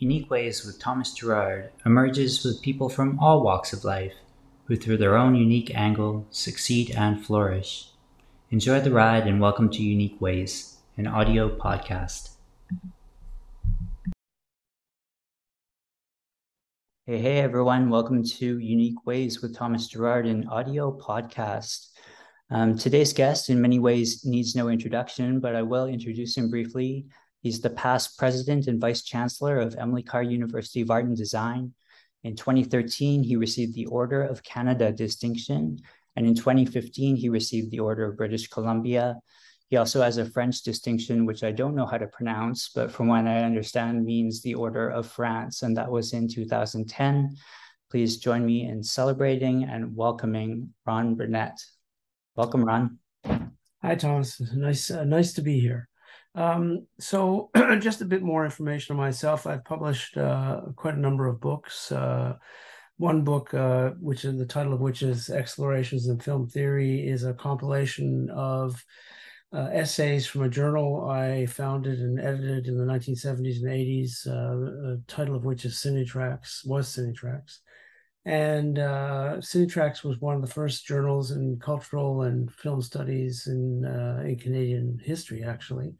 Unique Ways with Thomas Gerard emerges with people from all walks of life who, through their own unique angle, succeed and flourish. Enjoy the ride and welcome to Unique Ways, an audio podcast. Hey, hey, everyone. Welcome to Unique Ways with Thomas Gerard, an audio podcast. Um, today's guest, in many ways, needs no introduction, but I will introduce him briefly. He's the past president and vice chancellor of Emily Carr University of Art and Design. In 2013, he received the Order of Canada distinction. And in 2015, he received the Order of British Columbia. He also has a French distinction, which I don't know how to pronounce, but from what I understand means the Order of France. And that was in 2010. Please join me in celebrating and welcoming Ron Burnett. Welcome, Ron. Hi, Thomas. Nice, uh, nice to be here. Um, so, just a bit more information on myself. I've published uh, quite a number of books. Uh, one book, uh, which is the title of which is Explorations in Film Theory, is a compilation of uh, essays from a journal I founded and edited in the 1970s and 80s. Uh, the title of which is CineTracts, was CineTracts. And uh, CineTracts was one of the first journals in cultural and film studies in, uh, in Canadian history, actually.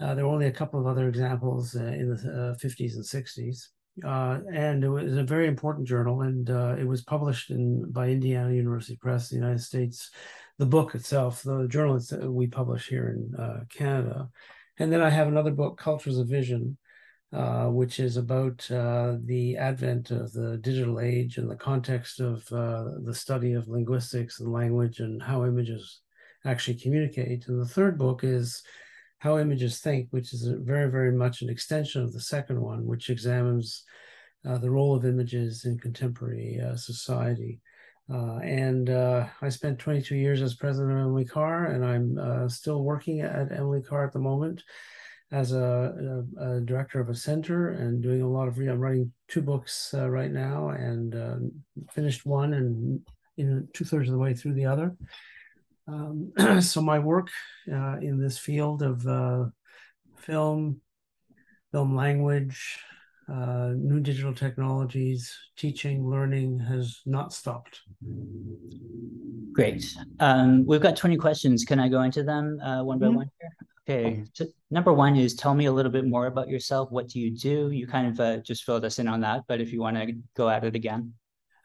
Uh, there were only a couple of other examples uh, in the 50s uh, and 60s. Uh, and it was a very important journal, and it was published in, by Indiana University Press, the United States. The book itself, the journal that we publish here in Canada. And then I have another book, Cultures of Vision, uh, which is about uh, the advent of the digital age in the context of uh, the study of linguistics and language and how images actually communicate. And the third book is How Images Think, which is very, very much an extension of the second one, which examines uh, the role of images in contemporary uh, society. and I spent 22 years as president of Emily Carr, and I'm still working at Emily Carr at the moment as a, a, a, director of a center and doing a lot of I'm writing two books uh, right now and uh, finished one and in two thirds of the way through the other. Um, so my work uh, in this field of uh, film, film language, uh, new digital technologies, teaching, learning has not stopped. Great. Um, we've got 20 questions. Can I go into them uh, one by mm-hmm. one here? Okay, so number one is tell me a little bit more about yourself. What do you do? You kind of uh, just filled us in on that, but if you want to go at it again.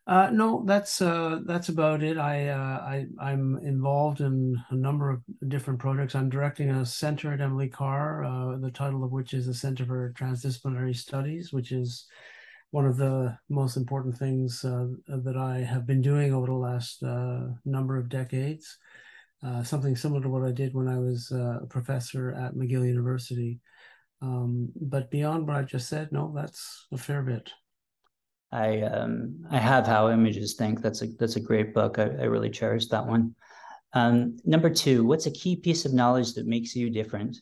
Uh, no, that's uh, that's about it. I, uh, I I'm involved in a number of different projects. I'm directing a center at Emily Carr, uh, the title of which is the Center for Transdisciplinary Studies, which is one of the most important things uh, that I have been doing over the last uh, number of decades uh, something similar to what I did when I was uh, a professor at McGill University. Um, but beyond what I just said, no, that's a fair bit. I um, I have how images think. That's a that's a great book. I, I really cherish that one. Um, number two, what's a key piece of knowledge that makes you different?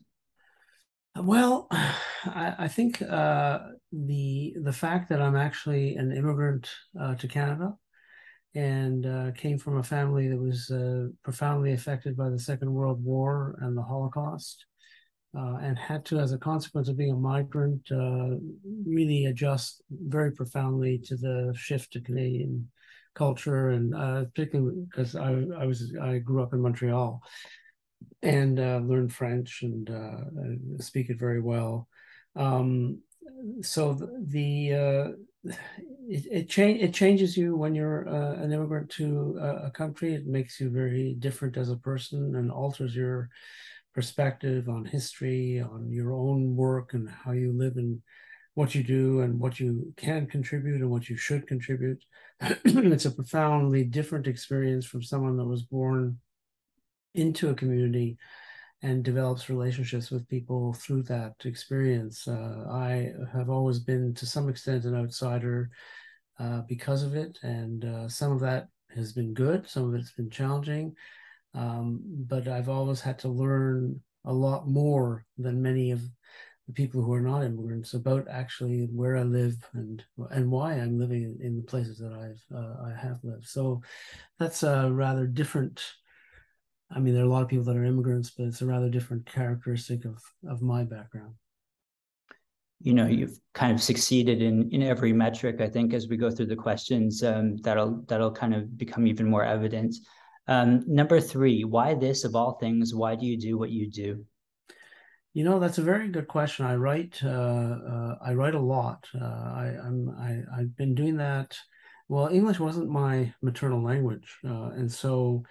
Well, I, I think uh, the the fact that I'm actually an immigrant uh, to Canada and uh, came from a family that was uh, profoundly affected by the Second World War and the Holocaust, uh, and had to, as a consequence of being a migrant, uh, really adjust very profoundly to the shift to Canadian culture, and uh, particularly because I, I was I grew up in Montreal and uh, learned French and speak it very well. Um, so the, the it it, cha- it changes you when you're uh, an immigrant to a, a, country. It makes you very different as a person and alters your perspective on history, on your own work, and how you live and what you do and what you can contribute and what you should contribute. it's a profoundly different experience from someone that was born into a community and develops relationships with people through that experience. Uh, I have always been, to some extent, an outsider uh, because of it, and uh, some of that has been good, some of it's been challenging, um, but I've always had to learn a lot more than many of the people who are not immigrants about actually where I live and and why I'm living in the places that I've uh, I have lived. So that's a rather different I mean, there are a lot of people that are immigrants, but it's a rather different characteristic of of my background. you know you've kind of succeeded in in every metric. I think as we go through the questions, um, that'll that'll kind of become even more evident. Um, number three, why this of all things? Why do you do what you do? You know, that's a very good question. I write, uh, uh, I write a lot. Uh, I, I'm, I, I've been doing that. Well, English wasn't my maternal language, uh, and so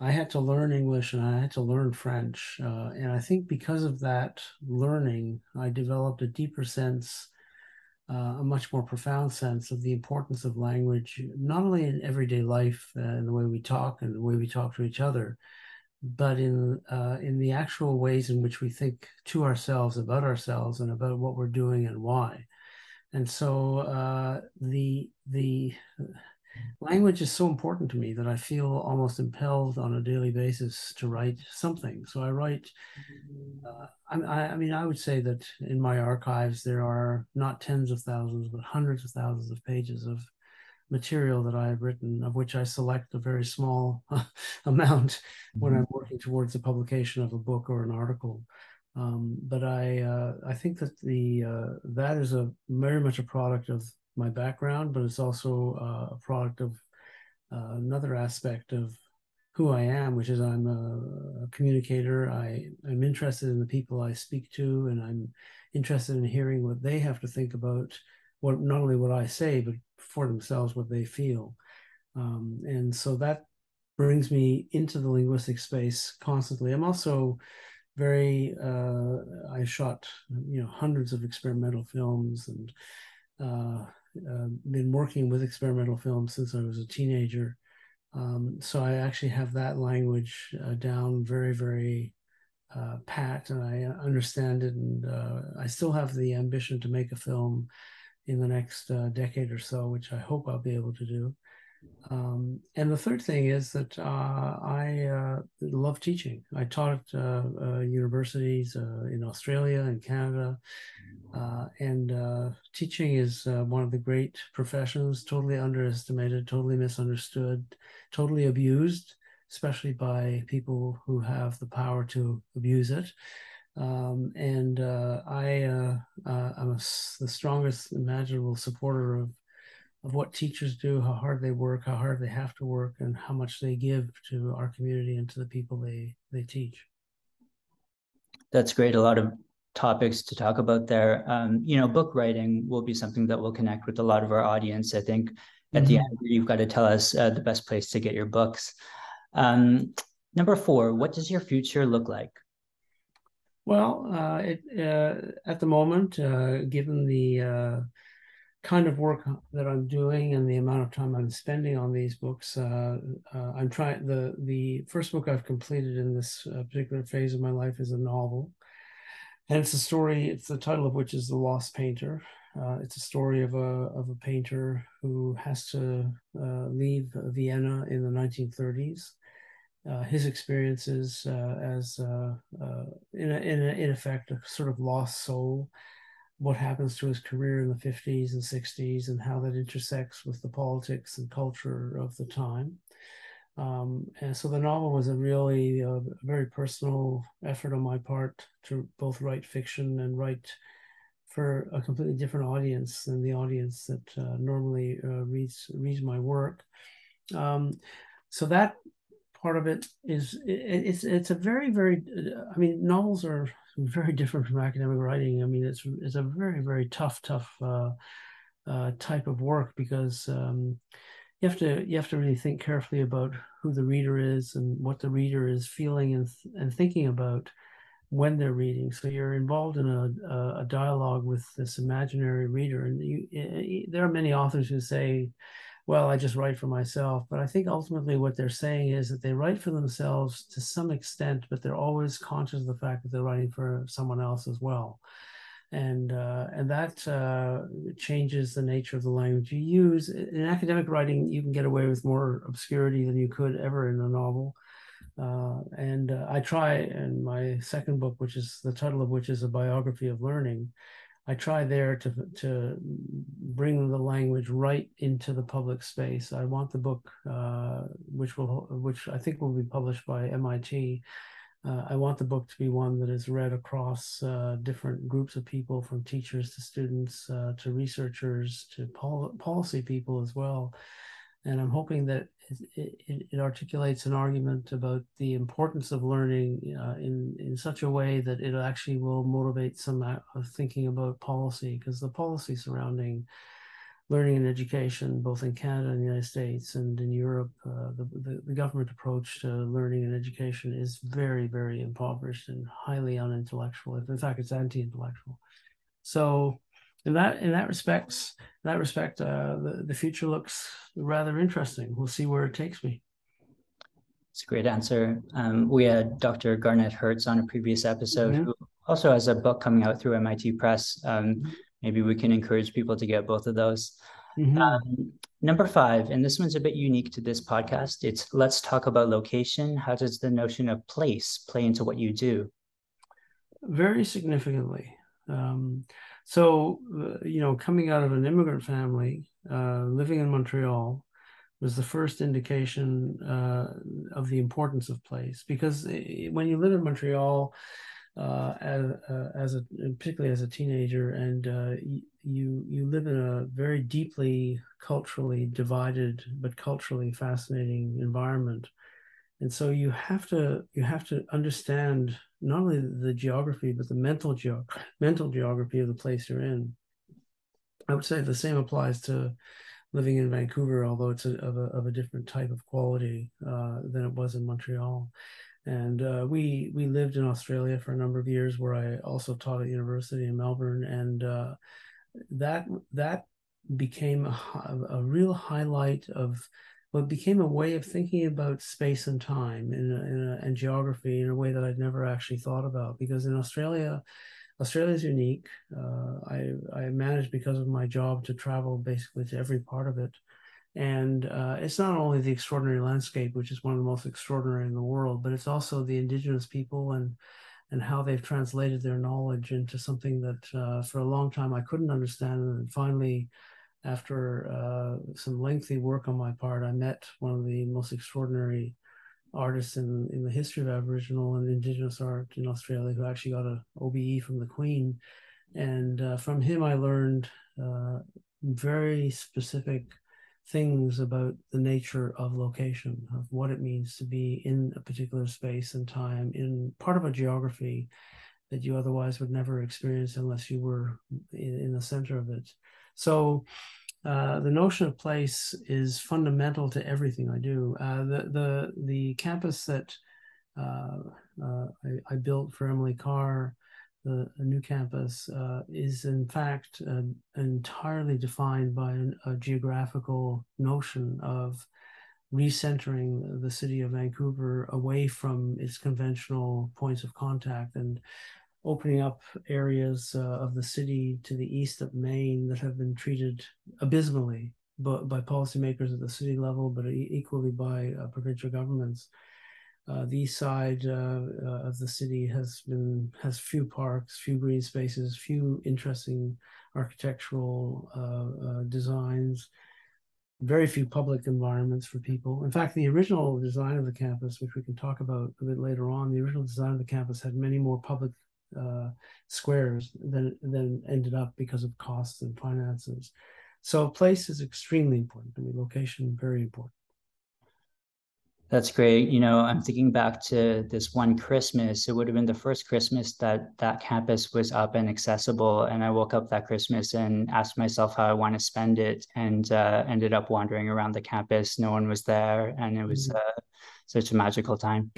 I had to learn English and I had to learn French. Uh, and I think because of that learning, I developed a deeper sense uh, a much more profound sense of the importance of language, not only in everyday life uh, in the way we talk and the way we talk to each other, but in uh, in the actual ways in which we think to ourselves about ourselves and about what we're doing and why. And so uh, the the language is so important to me that I feel almost impelled on a daily basis to write something. So I write. Uh, I, I, mean, I would say that in my archives there are not tens of thousands, but hundreds of thousands of pages of material that I have written, of which I select a very small amount mm-hmm. when I'm working towards the publication of a book or an article. Um, but I uh, I think that the uh, that is a very much a product of my background, but it's also uh, a product of uh, another aspect of who I am, which is I'm a, a, communicator. I am interested in the people I speak to, and I'm interested in hearing what they have to think about what not only what I say, but for themselves what they feel. Um, and so that brings me into the linguistic space constantly. I'm also very uh, I shot you know hundreds of experimental films and uh, uh, been working with experimental films since I was a teenager. Um, so I actually have that language uh, down very, very uh, pat, and I understand it. And uh, I still have the ambition to make a film in the next uh, decade or so, which I hope I'll be able to do. Um, and the third thing is that uh, I love teaching. I taught at universities in Australia and Canada. Uh, and uh, teaching is uh, one of the great professions, totally underestimated, totally misunderstood, totally abused, especially by people who have the power to abuse it. Um, and uh, I, uh, uh, I'm a, the strongest imaginable supporter of of what teachers do, how hard they work, how hard they have to work, and how much they give to our community and to the people they they teach. That's great. A lot of topics to talk about there. Um, you know, book writing will be something that will connect with a lot of our audience. I think at mm-hmm. the end, you've got to tell us uh, the best place to get your books. Um, number four, what does your future look like? Well, uh, it, uh, at the moment, uh, given the uh, kind of work that I'm doing and the amount of time I'm spending on these books, uh, I'm trying. the The first book I've completed in this particular phase of my life is a novel, and it's a story. It's the title of which is The Lost Painter. Uh, it's a story of a of a painter who has to uh, leave Vienna in the 1930s. Uh, his experiences uh, as uh, uh, in, a, in, a, in effect a sort of lost soul. What happens to his career in the 50s and 60s, and how that intersects with the politics and culture of the time. Um, and so the novel was a really uh, very personal effort on my part to both write fiction and write for a completely different audience than the audience that uh, normally uh, reads reads my work. Um, so that part of it is it, it's it's a very very I mean novels are very different from academic writing. I mean it's it's a very very tough tough uh, uh, type of work because um, you have to you have to really think carefully about who the reader is and what the reader is feeling and and thinking about when they're reading. So you're involved in a a dialogue with this imaginary reader, and you, there are many authors who say, "Well, I just write for myself," but I think ultimately what they're saying is that they write for themselves to some extent, but they're always conscious of the fact that they're writing for someone else as well and uh, and that uh, changes the nature of the language you use. In academic writing, you can get away with more obscurity than you could ever in a novel. Uh, and uh, I try in my second book, which is the title of which is a biography of learning. I try there to to bring the language right into the public space. I want the book, uh, which will which I think will be published by MIT, uh, I want the book to be one that is read across uh, different groups of people, from teachers to students uh, to researchers to pol- policy people as well. And I'm hoping that it, it, it, articulates an argument about the importance of learning uh, in in such a way that it actually will motivate some uh, thinking about policy, because the policy surrounding learning and education, both in Canada and the United States and in Europe, uh, the, the, the, government approach to learning and education is very, very impoverished and highly unintellectual. In fact, it's anti-intellectual. So, in that in that respects, in that respect, uh, the the future looks rather interesting. We'll see where it takes me. It's a great answer. Um, we had Dr. Garnet Hertz on a previous episode, mm-hmm. who also has a book coming out through MIT Press. Um, mm-hmm maybe we can encourage people to get both of those. Mm-hmm. Um, number five, and this one's a bit unique to this podcast. It's let's talk about location. How does the notion of place play into what you do? Very significantly. Um, so, uh, you know, coming out of an immigrant family, uh, living in Montreal was the first indication uh, of the importance of place because eh, when you live in Montreal, uh, as uh, as a particularly as a teenager, and uh, you you live in a very deeply culturally divided but culturally fascinating environment, and so you have to you have to understand not only the geography but the mental geo- mental geography of the place you're in. I would say the same applies to living in Vancouver, although it's a, of, a, of a different type of quality uh, than it was in Montreal and uh, we we lived in Australia for a number of years, where I also taught at university in Melbourne, and uh, that that became a, a, real highlight of what became a way of thinking about space and time in a, in a, and geography in a way that I'd never actually thought about. Because in Australia, Australia is unique. Uh, I I managed because of my job to travel basically to every part of it. And uh, it's not only the extraordinary landscape, which is one of the most extraordinary in the world, but it's also the indigenous people and and how they've translated their knowledge into something that uh, for a long time I couldn't understand. And finally, after uh, some lengthy work on my part, I met one of the most extraordinary artists in, in the history of Aboriginal and Indigenous art in Australia who actually got a OBE from the Queen. And uh, from him, I learned uh, very specific things about the nature of location, of what it means to be in a particular space and time, in part of a geography that you otherwise would never experience unless you were in, in the center of it. So uh, the notion of place is fundamental to everything I do. Uh, the the the campus that uh, uh I, I, built for Emily Carr the, new campus uh, is in fact uh, entirely defined by an, a geographical notion of recentering the city of Vancouver away from its conventional points of contact and opening up areas uh, of the city to the east of Main that have been treated abysmally by, by policymakers at the city level, but equally by uh, provincial governments uh, the east side uh, uh, of the city has been has few parks, few green spaces, few interesting architectural uh, designs, very few public environments for people. In fact, the original design of the campus, which we can talk about a bit later on, the original design of the campus had many more public uh, squares than than ended up because of costs and finances. So place is extremely important. I mean, location very important. That's great. You know, I'm thinking back to this one Christmas. It would have been the first Christmas that that campus was up and accessible. And I woke up that Christmas and asked myself how I want to spend it, and uh, ended up wandering around the campus. No one was there, and it was mm-hmm. uh, such a magical time.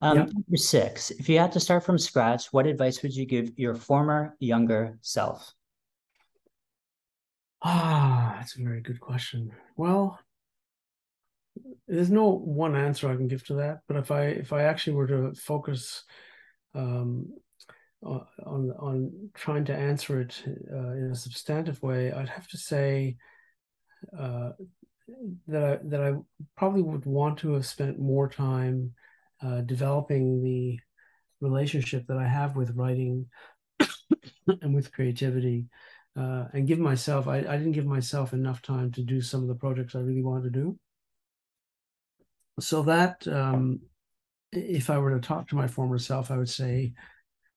Um, yep. Number six, if you had to start from scratch, what advice would you give your former younger self? Ah, that's a very good question. Well, there's no one answer I can give to that. But if I if I actually were to focus um, on on trying to answer it uh, in a substantive way, I'd have to say uh, that I that I probably would want to have spent more time uh, developing the relationship that I have with writing and with creativity. Uh, and give myself, I, I didn't give myself enough time to do some of the projects I really wanted to do so that um, if I were to talk to my former self, I would say,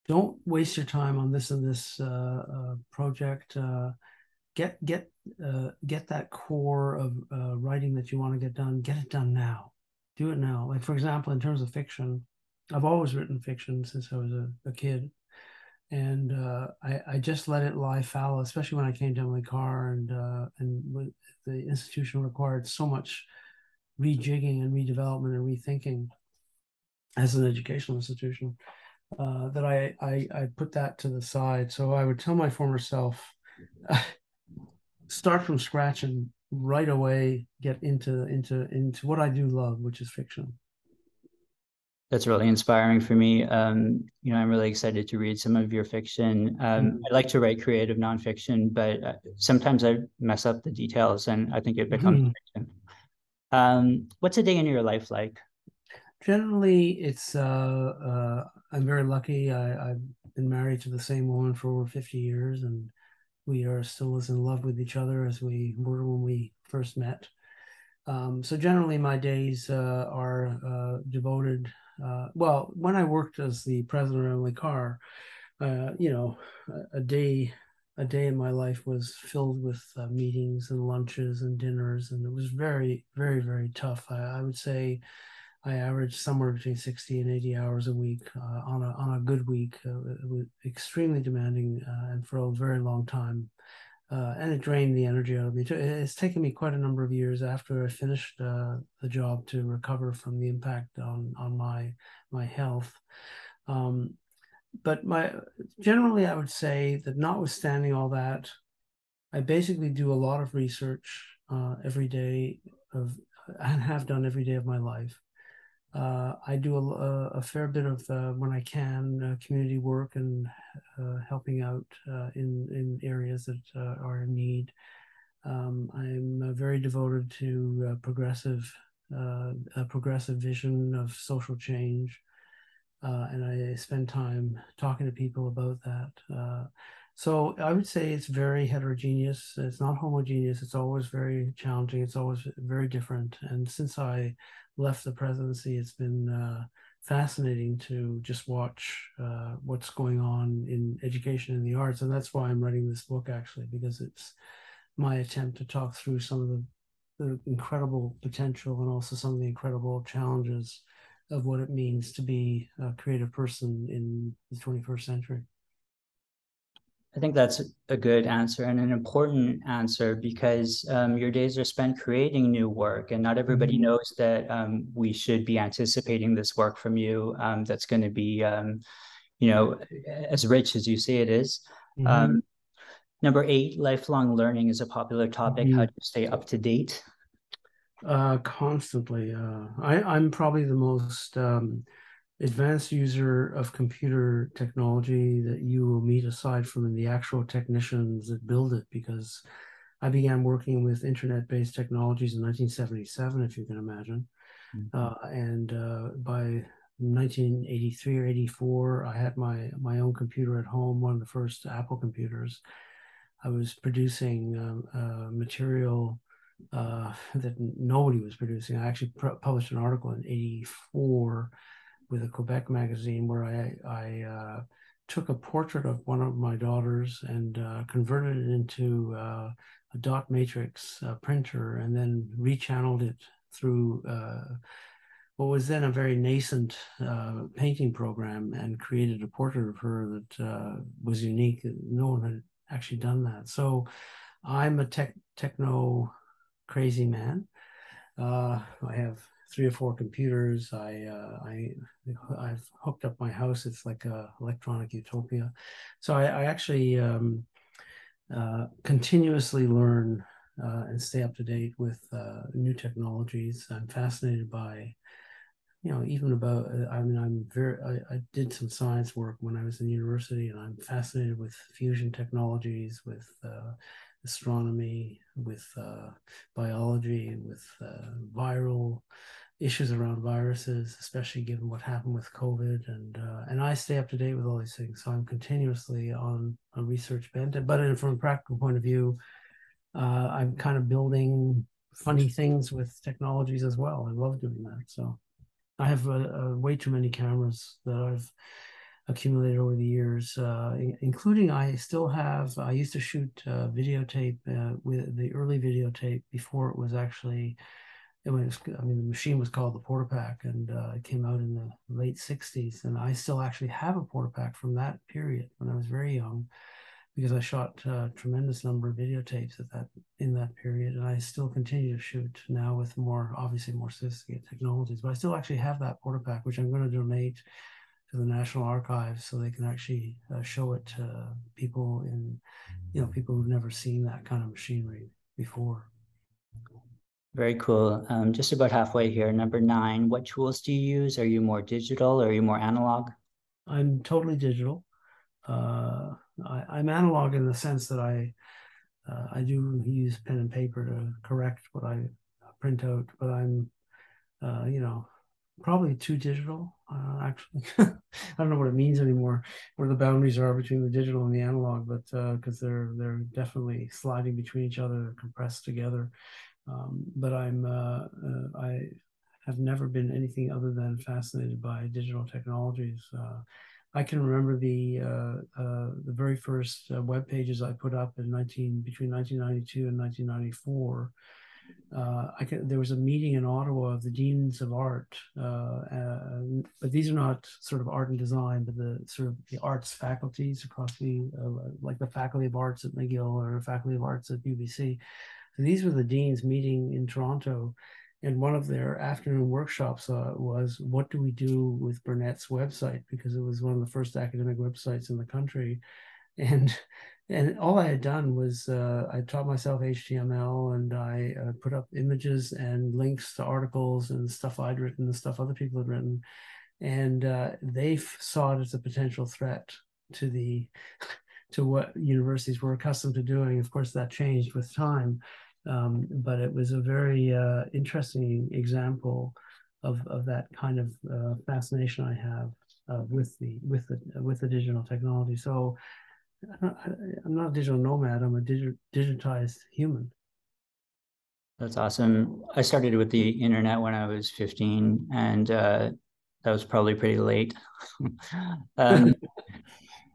don't waste your time on this and this uh, uh, project. Uh, get get uh, get that core of uh, writing that you want to get done. Get it done now. Do it now. Like for example, in terms of fiction, I've always written fiction since I was a, a kid, and uh, I, I, just let it lie fallow, especially when I came to Emily Carr, and and the institution required so much rejigging and redevelopment and rethinking as an educational institution uh, that I, I, I put that to the side. So I would tell my former self, start from scratch and right away get into into into what I do love, which is fiction. That's really inspiring for me. Um, you know, I'm really excited to read some of your fiction. Um, mm-hmm. I like to write creative nonfiction, but uh, sometimes I mess up the details, and I think it becomes mm-hmm. fiction. Um, what's a day in your life like? Generally, it's uh, uh, I'm very lucky. I, I, have been married to the same woman for over 50 years, and we are still as in love with each other as we were when we first met. Um, so generally, my days uh, are uh, devoted. Uh, well, when I worked as the president of Emily Carr, uh, you know, a, a, day a day in my life was filled with uh, meetings and lunches and dinners, and it was very, very, very tough. I, I would say I averaged somewhere between 60 and 80 hours a week uh, on, a, on a good week. Uh, it was extremely demanding uh, and for a very long time. Uh, and it drained the energy out of me. It's taken me quite a number of years after I finished uh, the job to recover from the impact on, on my, my health. Um, but my generally, I would say that notwithstanding all that, I basically do a lot of research uh, every day of and have done every day of my life. Uh, I do a, a, fair bit of uh, when I can uh, community work and uh, helping out uh, in in areas that uh, are in need. Um, I'm very devoted to progressive a progressive vision of social change, and I spend time talking to people about that. So I would say it's very heterogeneous. It's not homogeneous. It's always very challenging. It's always very different. And since I left the presidency, it's been uh, fascinating to just watch uh, what's going on in education and the arts. And that's why I'm writing this book, actually, because it's my attempt to talk through some of the, the incredible potential and also some of the incredible challenges of what it means to be a creative person in the 21st century. I think that's a good answer and an important answer because um, your days are spent creating new work, and not everybody mm-hmm. knows that um, we should be anticipating this work from you. Um, that's going to be, um, you know, as rich as you say it is. Mm-hmm. Um, number eight, lifelong learning is a popular topic. Mm-hmm. How do you stay up to date? Uh, constantly. Uh, I, I'm probably the most um, advanced user of computer technology that you will meet aside from the actual technicians that build it because I began working with internet based technologies in 1977, if you can imagine. Mm-hmm. Uh, and uh, by 1983 or 84, I had my, my own computer at home, one of the first Apple computers. I was producing um, uh, material uh, that nobody was producing. I actually pr- published an article in 84 with a Quebec magazine where I, I uh, took a portrait of one of my daughters and uh, converted it into uh, a dot matrix uh, printer and then rechanneled it through uh, what was then a very nascent painting program and created a portrait of her that was unique. No one had actually done that. So I'm a tech techno crazy man. I have three or four computers. I uh, I I've hooked up my house. It's like a electronic utopia. So I, I actually um, uh, continuously learn uh, and stay up to date with uh, new technologies. I'm fascinated by, you know, even about. Uh, I mean, I'm very. I, I did some science work when I was in university, and I'm fascinated with fusion technologies, with uh, astronomy, with uh, biology, with uh, viral issues around viruses, especially given what happened with COVID. And uh, and I stay up to date with all these things, so I'm continuously on a research bent. But from a practical point of view, uh, I'm kind of building funny things with technologies as well. I love doing that. So I have way too many cameras that I've accumulated over the years, uh, including I still have, I used to shoot uh, videotape uh, with the early videotape before it was actually, it was, I mean, the machine was called the Portapak and uh, it came out in the late 60s. And I still actually have a Portapak from that period when I was very young because I shot a tremendous number of videotapes at that in that period, and I still continue to shoot now with more obviously more sophisticated technologies. But I still actually have that Portapak, which I'm going to donate to the National Archives so they can actually uh, show it to people in, you know, people who've never seen that kind of machinery before. Very cool. Um, just about halfway here. Number nine, what tools do you use? Are you more digital or are you more analog? I'm totally digital. Uh, I, am analog in the sense that I uh, I do use pen and paper to correct what I print out, but I'm uh, you know probably too digital. Uh, actually, I don't know what it means anymore, where the boundaries are between the digital and the analog, but because uh, they're they're definitely sliding between each other, compressed together. Um, but I'm uh, uh, I have never been anything other than fascinated by digital technologies. I can remember the uh, uh, the very first uh, web pages I put up in 19 between 1992 and 1994. Uh, I can, there was a meeting in Ottawa of the deans of art, uh, uh, but these are not sort of art and design, but the sort of the arts faculties across the like the faculty of arts at McGill or faculty of arts at UBC. So these were the deans meeting in Toronto, and one of their afternoon workshops uh, was what do we do with Burnett's website? Because it was one of the first academic websites in the country, and and all I had done was uh, I taught myself HTML and I uh, put up images and links to articles and stuff I'd written and stuff other people had written, and uh, they saw it as a potential threat to the to what universities were accustomed to doing. Of course, that changed with time um, but it was a very uh, interesting example of, of that kind of uh, fascination I have uh, with the with the with the digital technology. So I'm not a digital nomad. I'm a digi- digitized human. That's awesome. I started with the internet when I was 15, and uh, that was probably pretty late. um,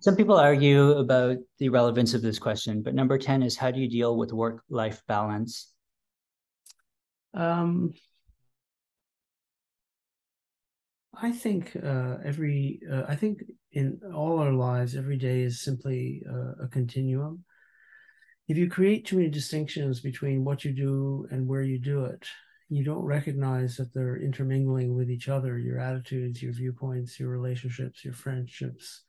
some people argue about the relevance of this question, but number 10 is how do you deal with work life balance? Um, I think uh, every, uh, I think in all our lives, every day is simply uh, a continuum. If you create too many distinctions between what you do and where you do it, you don't recognize that they're intermingling with each other your attitudes, your viewpoints, your relationships, your friendships,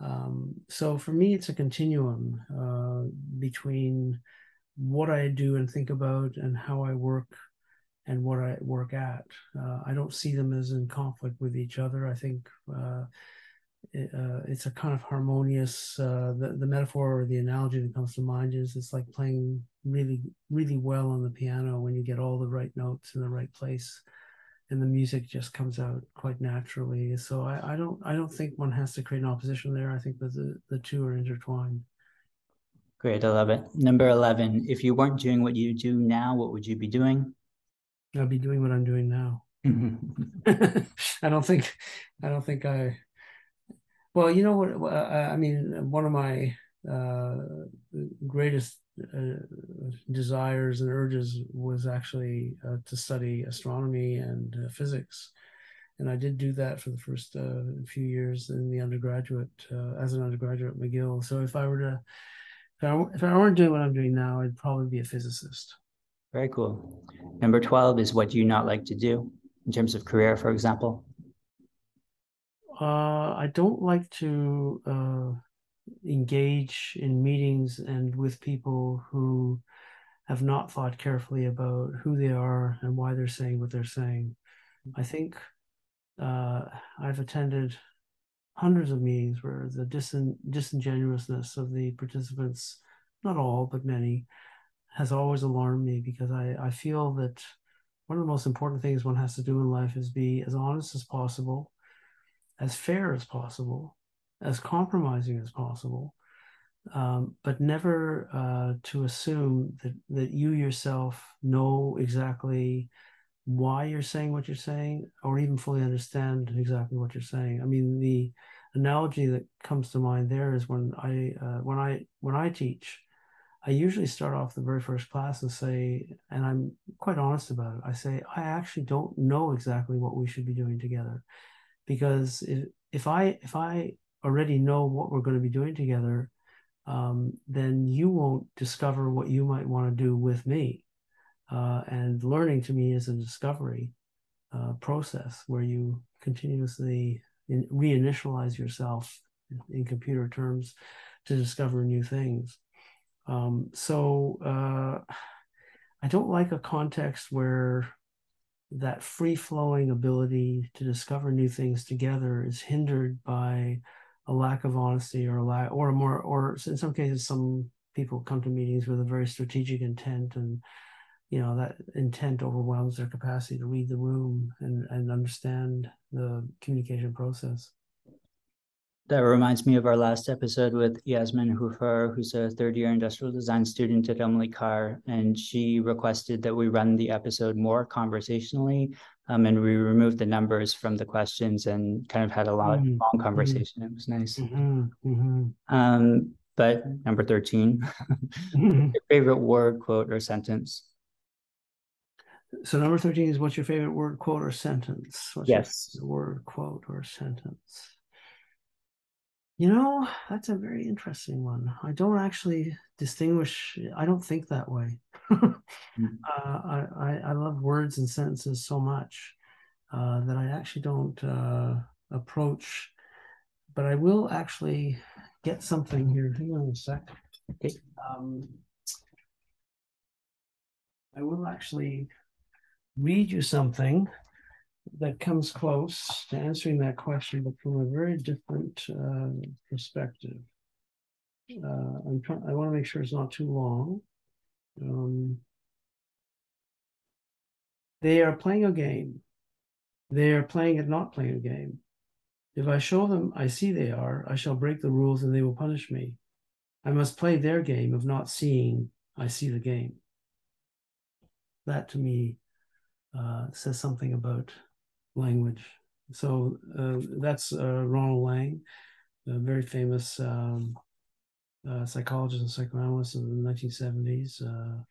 um, so for me, it's a continuum uh, between what I do and think about and how I work and what I work at. Uh, I don't see them as in conflict with each other. I think uh, it, uh, it's a kind of harmonious. Uh, the, the metaphor or the analogy that comes to mind is it's like playing really, really well on the piano when you get all the right notes in the right place and the music just comes out quite naturally. So I, I don't I don't think one has to create an opposition there. I think that the, the two are intertwined. Great, I love it. Number eleven. If you weren't doing what you do now, what would you be doing? I'd be doing what I'm doing now. Mm-hmm. I don't think I don't think I. Well, you know what? Uh, I mean, one of my uh, greatest uh, desires and urges was actually uh, to study astronomy and uh, physics. And I did do that for the first uh, few years in the undergraduate, uh, as an undergraduate at McGill. So if I were to, if I, if I weren't doing what I'm doing now, I'd probably be a physicist. Very cool. Number 12 is what do you not like to do in terms of career, for example? I don't like to engage in meetings and with people who have not thought carefully about who they are and why they're saying what they're saying. I think uh, I've attended hundreds of meetings where the disin- disingenuousness of the participants, not all, but many, has always alarmed me because I, I feel that one of the most important things one has to do in life is be as honest as possible, as fair as possible, as compromising as possible, um, but never uh, to assume that, that you yourself know exactly why you're saying what you're saying or even fully understand exactly what you're saying. I mean, the analogy that comes to mind there is when I uh, when I when I teach, I usually start off the very first class and say, and I'm quite honest about it. I say I actually don't know exactly what we should be doing together, because if if I if I already know what we're going to be doing together, um, then you won't discover what you might want to do with me. Uh, and learning to me is a discovery uh, process where you continuously in, reinitialize yourself in computer terms to discover new things. Um, so uh, I don't like a context where that free flowing ability to discover new things together is hindered by a lack of honesty or a lack or a more or in some cases some people come to meetings with a very strategic intent and you know that intent overwhelms their capacity to read the room and, and understand the communication process that reminds me of our last episode with Yasmin Hufar, who's a third year industrial design student at Emily Carr, and she requested that we run the episode more conversationally. Um, and we removed the numbers from the questions and kind of had a lot mm-hmm. long conversation. Mm-hmm. It was nice. Mm-hmm. mm-hmm. Um, but number 13, your favorite word, quote, or sentence? So number 13 is what's your favorite word, quote, or sentence? What's yes. word, quote, or sentence? You know, that's a very interesting one. I don't actually distinguish. I don't think that way. uh, I, I love words and sentences so much uh, that I actually don't uh, approach. But I will actually get something here. Hang on a sec. Okay. Um, I will actually read you something that comes close to answering that question, but from a very different uh, perspective. Uh, I'm trying. I want to make sure it's not too long. Um, they are playing a game. They are playing it, not playing a game. If I show them I see they are, I shall break the rules and they will punish me. I must play their game of not seeing I see the game. That to me uh, says something about language. So uh, that's uh, Ronald Laing, a very famous um, uh, psychologist and psychoanalyst in the 1970s, uh,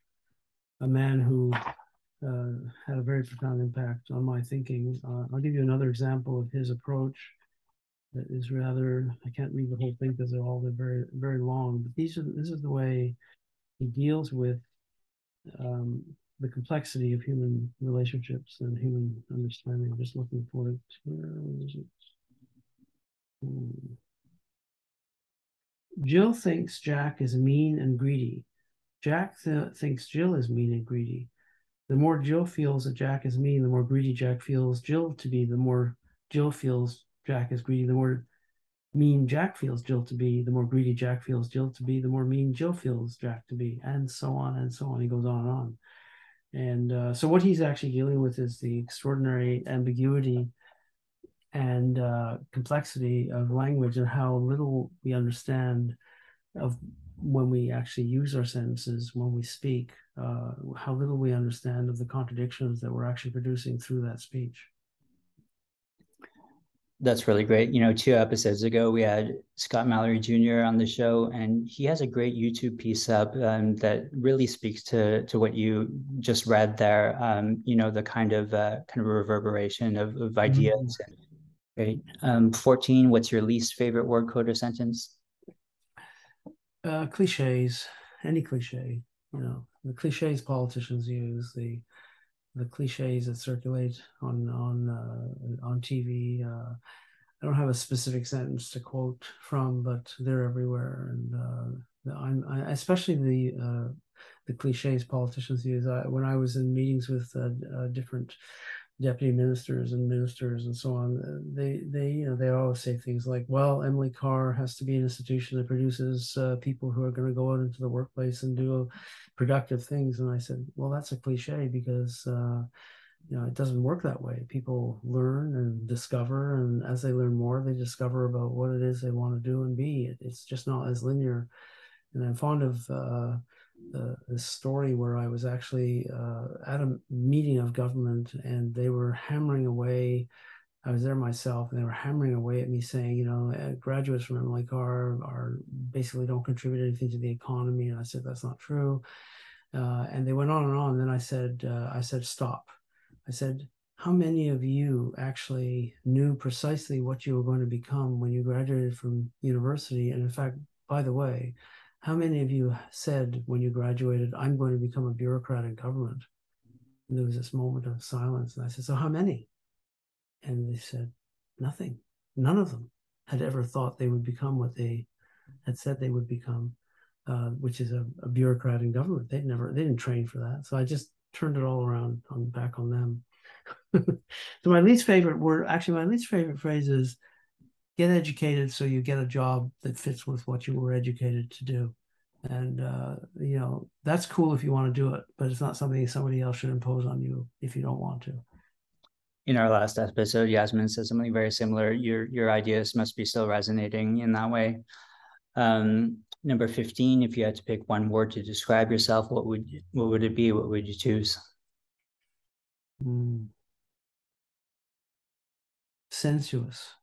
a man who uh, had a very profound impact on my thinking. Uh, I'll give you another example of his approach that is rather, I can't read the whole thing because they're all they're very, very long, but these are, this is the way he deals with um, the complexity of human relationships and human understanding. I'm just looking for it. Where is it? Hmm. Jill thinks Jack is mean and greedy. Jack th- thinks Jill is mean and greedy. The more Jill feels that Jack is mean, the more greedy Jack feels Jill to be. The more Jill feels Jack is greedy, the more mean Jack feels Jill to be. The more greedy Jack feels Jill to be, the more mean Jill feels Jack to be, and so on and so on. He goes on and on. And uh, so, what he's actually dealing with is the extraordinary ambiguity and uh, complexity of language and how little we understand of when we actually use our sentences, when we speak, uh, how little we understand of the contradictions that we're actually producing through that speech. That's really great. You know, two episodes ago, we had Scott Mallory Jr. on the show, and he has a great YouTube piece up um, that really speaks to to what you just read there. Um, you know, the kind of uh, kind of reverberation of, of ideas. Mm-hmm. Great. Um, Fourteen. What's your least favorite word, code, or sentence? Uh, cliches. Any cliche. You know, the cliches politicians use the the cliches that circulate on on uh, on TV. Uh, I don't have a specific sentence to quote from, but they're everywhere, and uh, I'm I, especially the uh, the cliches politicians use. I, when I was in meetings with uh, different deputy ministers and ministers and so on, they they you know they always say things like, "Well, Emily Carr has to be an institution that produces people who are going to go out into the workplace and do." productive things. And I said, well, that's a cliche because, uh, you know, it doesn't work that way. People learn and discover, and as they learn more, they discover about what it is they want to do and be. It, it's just not as linear. And I'm fond of uh, this story where I was actually uh, at a meeting of government and they were hammering away. I was there myself, and they were hammering away at me, saying, you know, uh, graduates from Emily Carr are basically don't contribute anything to the economy. And I said that's not true. Uh, and they went on and on. And then I said, uh, I said, stop. I said, how many of you actually knew precisely what you were going to become when you graduated from university? And in fact, by the way, how many of you said when you graduated, I'm going to become a bureaucrat in government? And there was this moment of silence. And I said, So how many? And they said, Nothing. None of them had ever thought they would become what they had said they would become, uh, which is a, a, bureaucrat in government. They'd never, they didn't train for that. So I just turned it all around on back on them. so my least favorite word, actually, my least favorite phrase is get educated so you get a job that fits with what you were educated to do. And uh, you know that's cool if you want to do it but it's not something somebody else should impose on you if you don't want to. In our last episode yasmin said something very similar. Your your ideas must be still resonating in that way. Um, number 15 if you had to pick one word to describe yourself what would what would it be? What would you choose? Mm. sensuous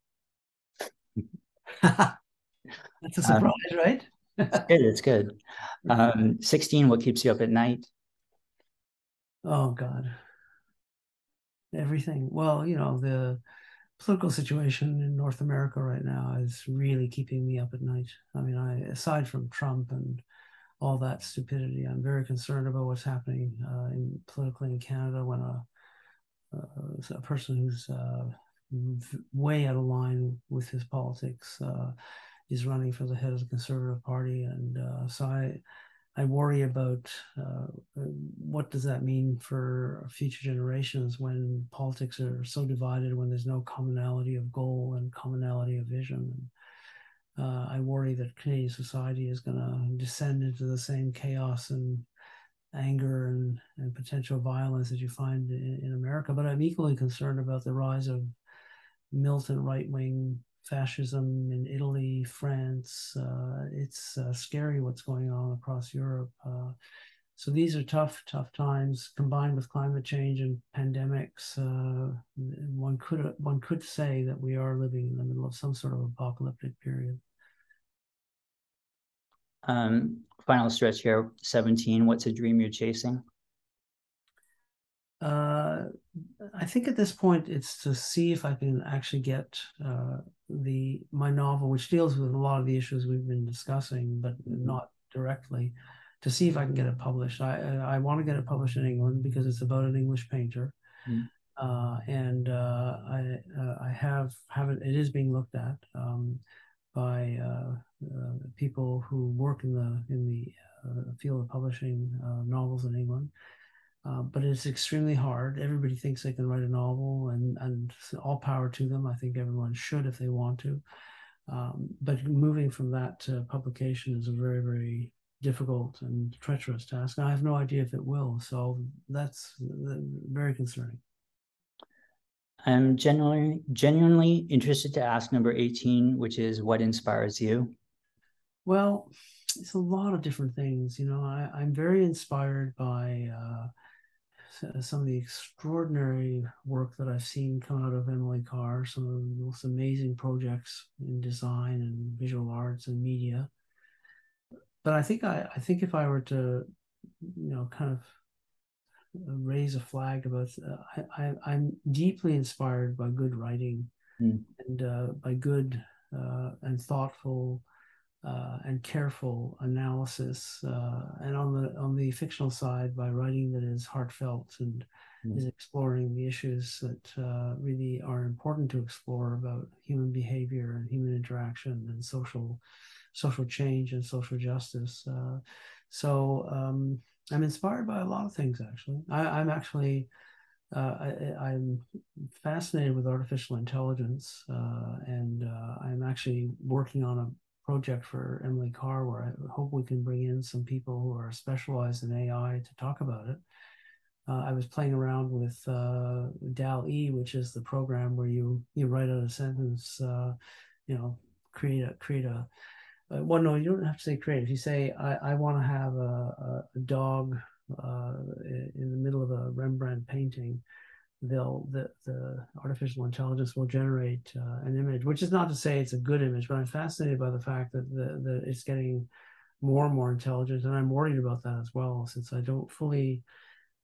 That's a um, surprise, um, right? it's good. It's good. Um, 16, what keeps you up at night? Oh, God. Everything. Well, you know, the political situation in North America right now is really keeping me up at night. I mean, I aside from Trump and all that stupidity, I'm very concerned about what's happening uh, in, politically in Canada when a, a, a person who's uh, way out of line with his politics. Uh, he's running for the head of the Conservative Party, and uh, so I, I worry about uh, what does that mean for future generations when politics are so divided, when there's no commonality of goal and commonality of vision. And, uh, I worry that Canadian society is going to descend into the same chaos and anger and, and potential violence that you find in, in America. But I'm equally concerned about the rise of militant right wing fascism in Italy, France. Uh, it's uh, scary what's going on across Europe. Uh, so these are tough, tough times combined with climate change and pandemics. Uh, one could one could say that we are living in the middle of some sort of apocalyptic period. Um, final stretch here, 17. What's a dream you're chasing? Uh, I think at this point it's to see if I can actually get uh, the my novel, which deals with a lot of the issues we've been discussing, but mm-hmm. not directly, to see if I can get it published. I I want to get it published in England because it's about an English painter, mm-hmm. uh, and uh, I uh, I have haven't it is being looked at um, by uh, people who work in the in the field of publishing novels in England. Uh, but it's extremely hard. Everybody thinks they can write a novel, and and all power to them. I think everyone should if they want to. Um, but moving from that to publication is a very very difficult and treacherous task. And I have no idea if it will. So that's very concerning. I'm genuinely genuinely interested to ask number 18, which is what inspires you? Well, it's a lot of different things. You know, I, am very inspired by uh, some of the extraordinary work that I've seen come out of Emily Carr, some of the most amazing projects in design and visual arts and media. But I think I, I think if I were to, you know, kind of raise a flag about, uh, I, I, am deeply inspired by good writing mm. and uh, by good uh, and thoughtful uh, and careful analysis, uh, and on the on the fictional side, by writing that is heartfelt and mm. is exploring the issues that uh, really are important to explore about human behavior and human interaction and social social change and social justice. Uh, so um, I'm inspired by a lot of things. Actually, I, am actually. Uh, I, am fascinated with artificial intelligence, uh, and I'm actually working on a project for Emily Carr where I hope we can bring in some people who are specialized in AI to talk about it. Uh, I was playing around with uh, DALL-E, which is the program where you you write out a sentence, uh, you know, create a create a uh, well, no, you don't have to say creative. You say, I, I want to have a, a, dog uh, in the middle of a Rembrandt painting. They'll the, the artificial intelligence will generate uh, an image, which is not to say it's a good image, but I'm fascinated by the fact that the, the it's getting more and more intelligent, and I'm worried about that as well, since I don't fully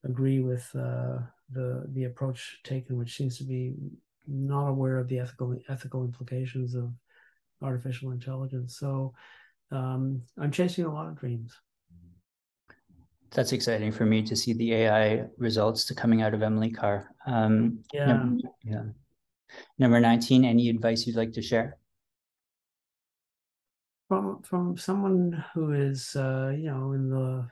agree with uh, the the approach taken, which seems to be not aware of the ethical ethical implications of artificial intelligence. So um, I'm chasing a lot of dreams. That's exciting for me to see the AI results to coming out of Emily Carr. Um, yeah. Number, yeah. Number 19, any advice you'd like to share? From from someone who is uh, you know in the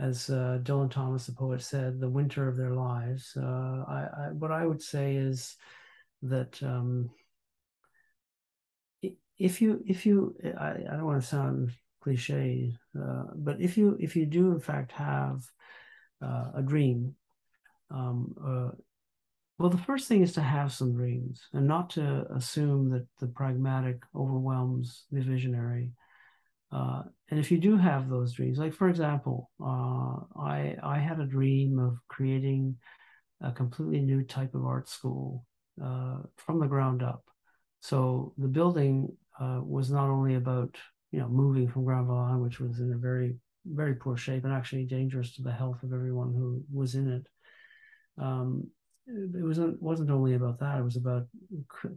as uh, Dylan Thomas, the poet, said, the winter of their lives. Uh, I, I, what I would say is that um, if you if you I, I don't want to sound cliche, uh, but if you if you do in fact have uh, a dream, um, uh, well, the first thing is to have some dreams and not to assume that the pragmatic overwhelms the visionary. Uh, and if you do have those dreams, like for example, uh, I I had a dream of creating a completely new type of art school uh, from the ground up. So the building uh, was not only about you know moving from Granville, which was in a very very poor shape and actually dangerous to the health of everyone who was in it. Um, it wasn't wasn't only about that. It was about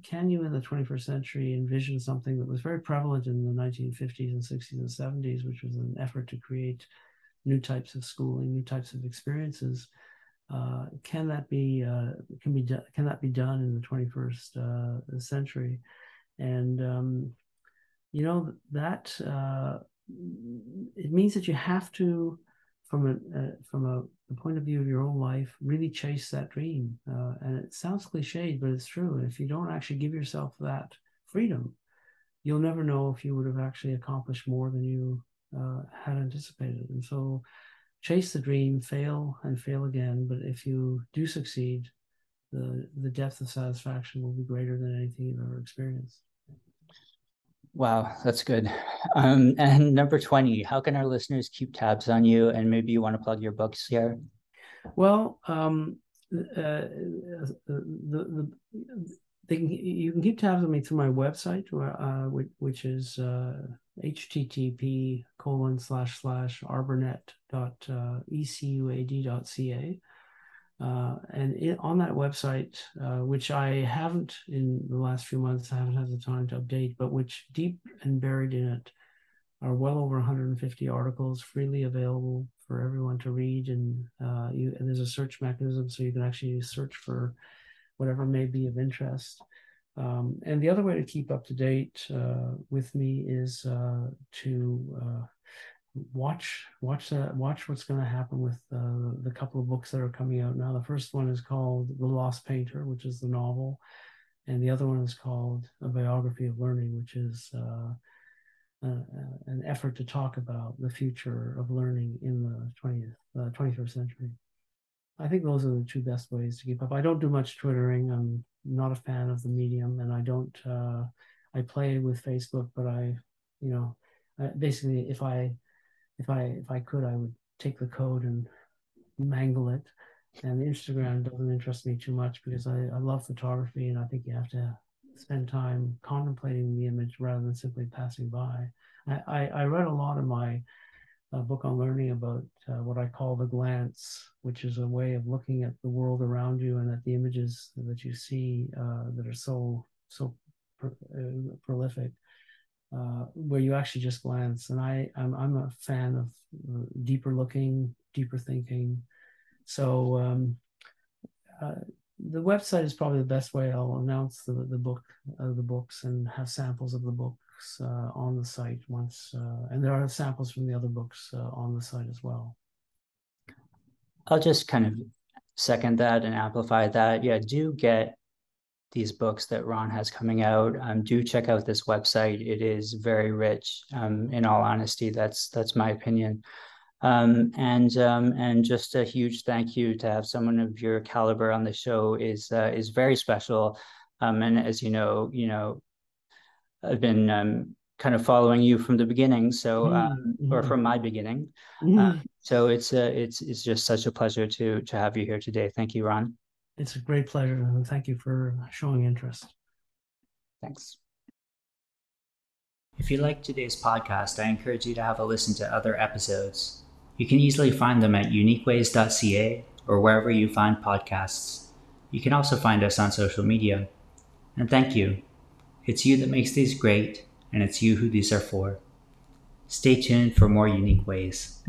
can you in the 21st century envision something that was very prevalent in the 1950s and 60s and 70s, which was an effort to create new types of schooling, new types of experiences. Uh, can that be uh, can be can that be done in the 21st uh, century? and um, you know that uh, it means that you have to from a uh, from a, a, point of view of your own life really chase that dream. Uh, and it sounds cliched but it's true. And if you don't actually give yourself that freedom you'll never know if you would have actually accomplished more than you uh, had anticipated. And so chase the dream fail and fail again. But if you do succeed the the depth of satisfaction will be greater than anything you've ever experienced Wow, that's good. Um, and number 20, how can our listeners keep tabs on you? And maybe you want to plug your books here? Well, um, uh, the, the, they can, you can keep tabs on me through my website, uh, which, which is uh, http colon slash slash rburnett dot uh, ecuad dot ca. Uh, and it, on that website, uh, which I haven't in the last few months, I haven't had the time to update, but which deep and buried in it are well over 150 articles freely available for everyone to read. And, uh, you, and there's a search mechanism so you can actually search for whatever may be of interest. Um, and the other way to keep up to date uh, with me is uh, to uh, watch watch that watch what's going to happen with uh, the couple of books that are coming out now. The first one is called the lost painter which is the novel. And the other one is called a biography of learning which is uh, uh, an effort to talk about the future of learning in the 20th 21st uh, century. I think those are the two best ways to keep up. I don't do much twittering. I'm not a fan of the medium and i don't uh, i play with facebook but i you know basically if i if I if I could, I would take the code and mangle it. And Instagram doesn't interest me too much because I, I love photography and I think you have to spend time contemplating the image rather than simply passing by. I, I, I read a lot in my uh, book on learning about uh, what I call the glance, which is a way of looking at the world around you and at the images that you see uh, that are so so pr- uh, prolific uh, where you actually just glance. And I, I'm, I'm a fan of uh, deeper looking, deeper thinking. So um, uh, the website is probably the best way I'll announce the, the book, uh, the books, and have samples of the books uh, on the site once. And there are samples from the other books on the site as well. I'll just kind of second that and amplify that. Yeah, do get these books that Ron has coming out. Um, do check out this website. It is very rich. Um, in all honesty, that's that's my opinion. Um, and um, and just a huge thank you to have someone of your caliber on the show is uh, is very special. Um, and as you know, you know, I've been um, kind of following you from the beginning. So, mm-hmm. or mm-hmm. from my beginning. Mm-hmm. Uh, so it's a, it's it's just such a pleasure to to have you here today. Thank you, Ron. It's a great pleasure, and thank you for showing interest. Thanks. If you like today's podcast, I encourage you to have a listen to other episodes. You can easily find them at uniqueways.ca or wherever you find podcasts. You can also find us on social media. And thank you. It's you that makes these great, and it's you who these are for. Stay tuned for more unique ways.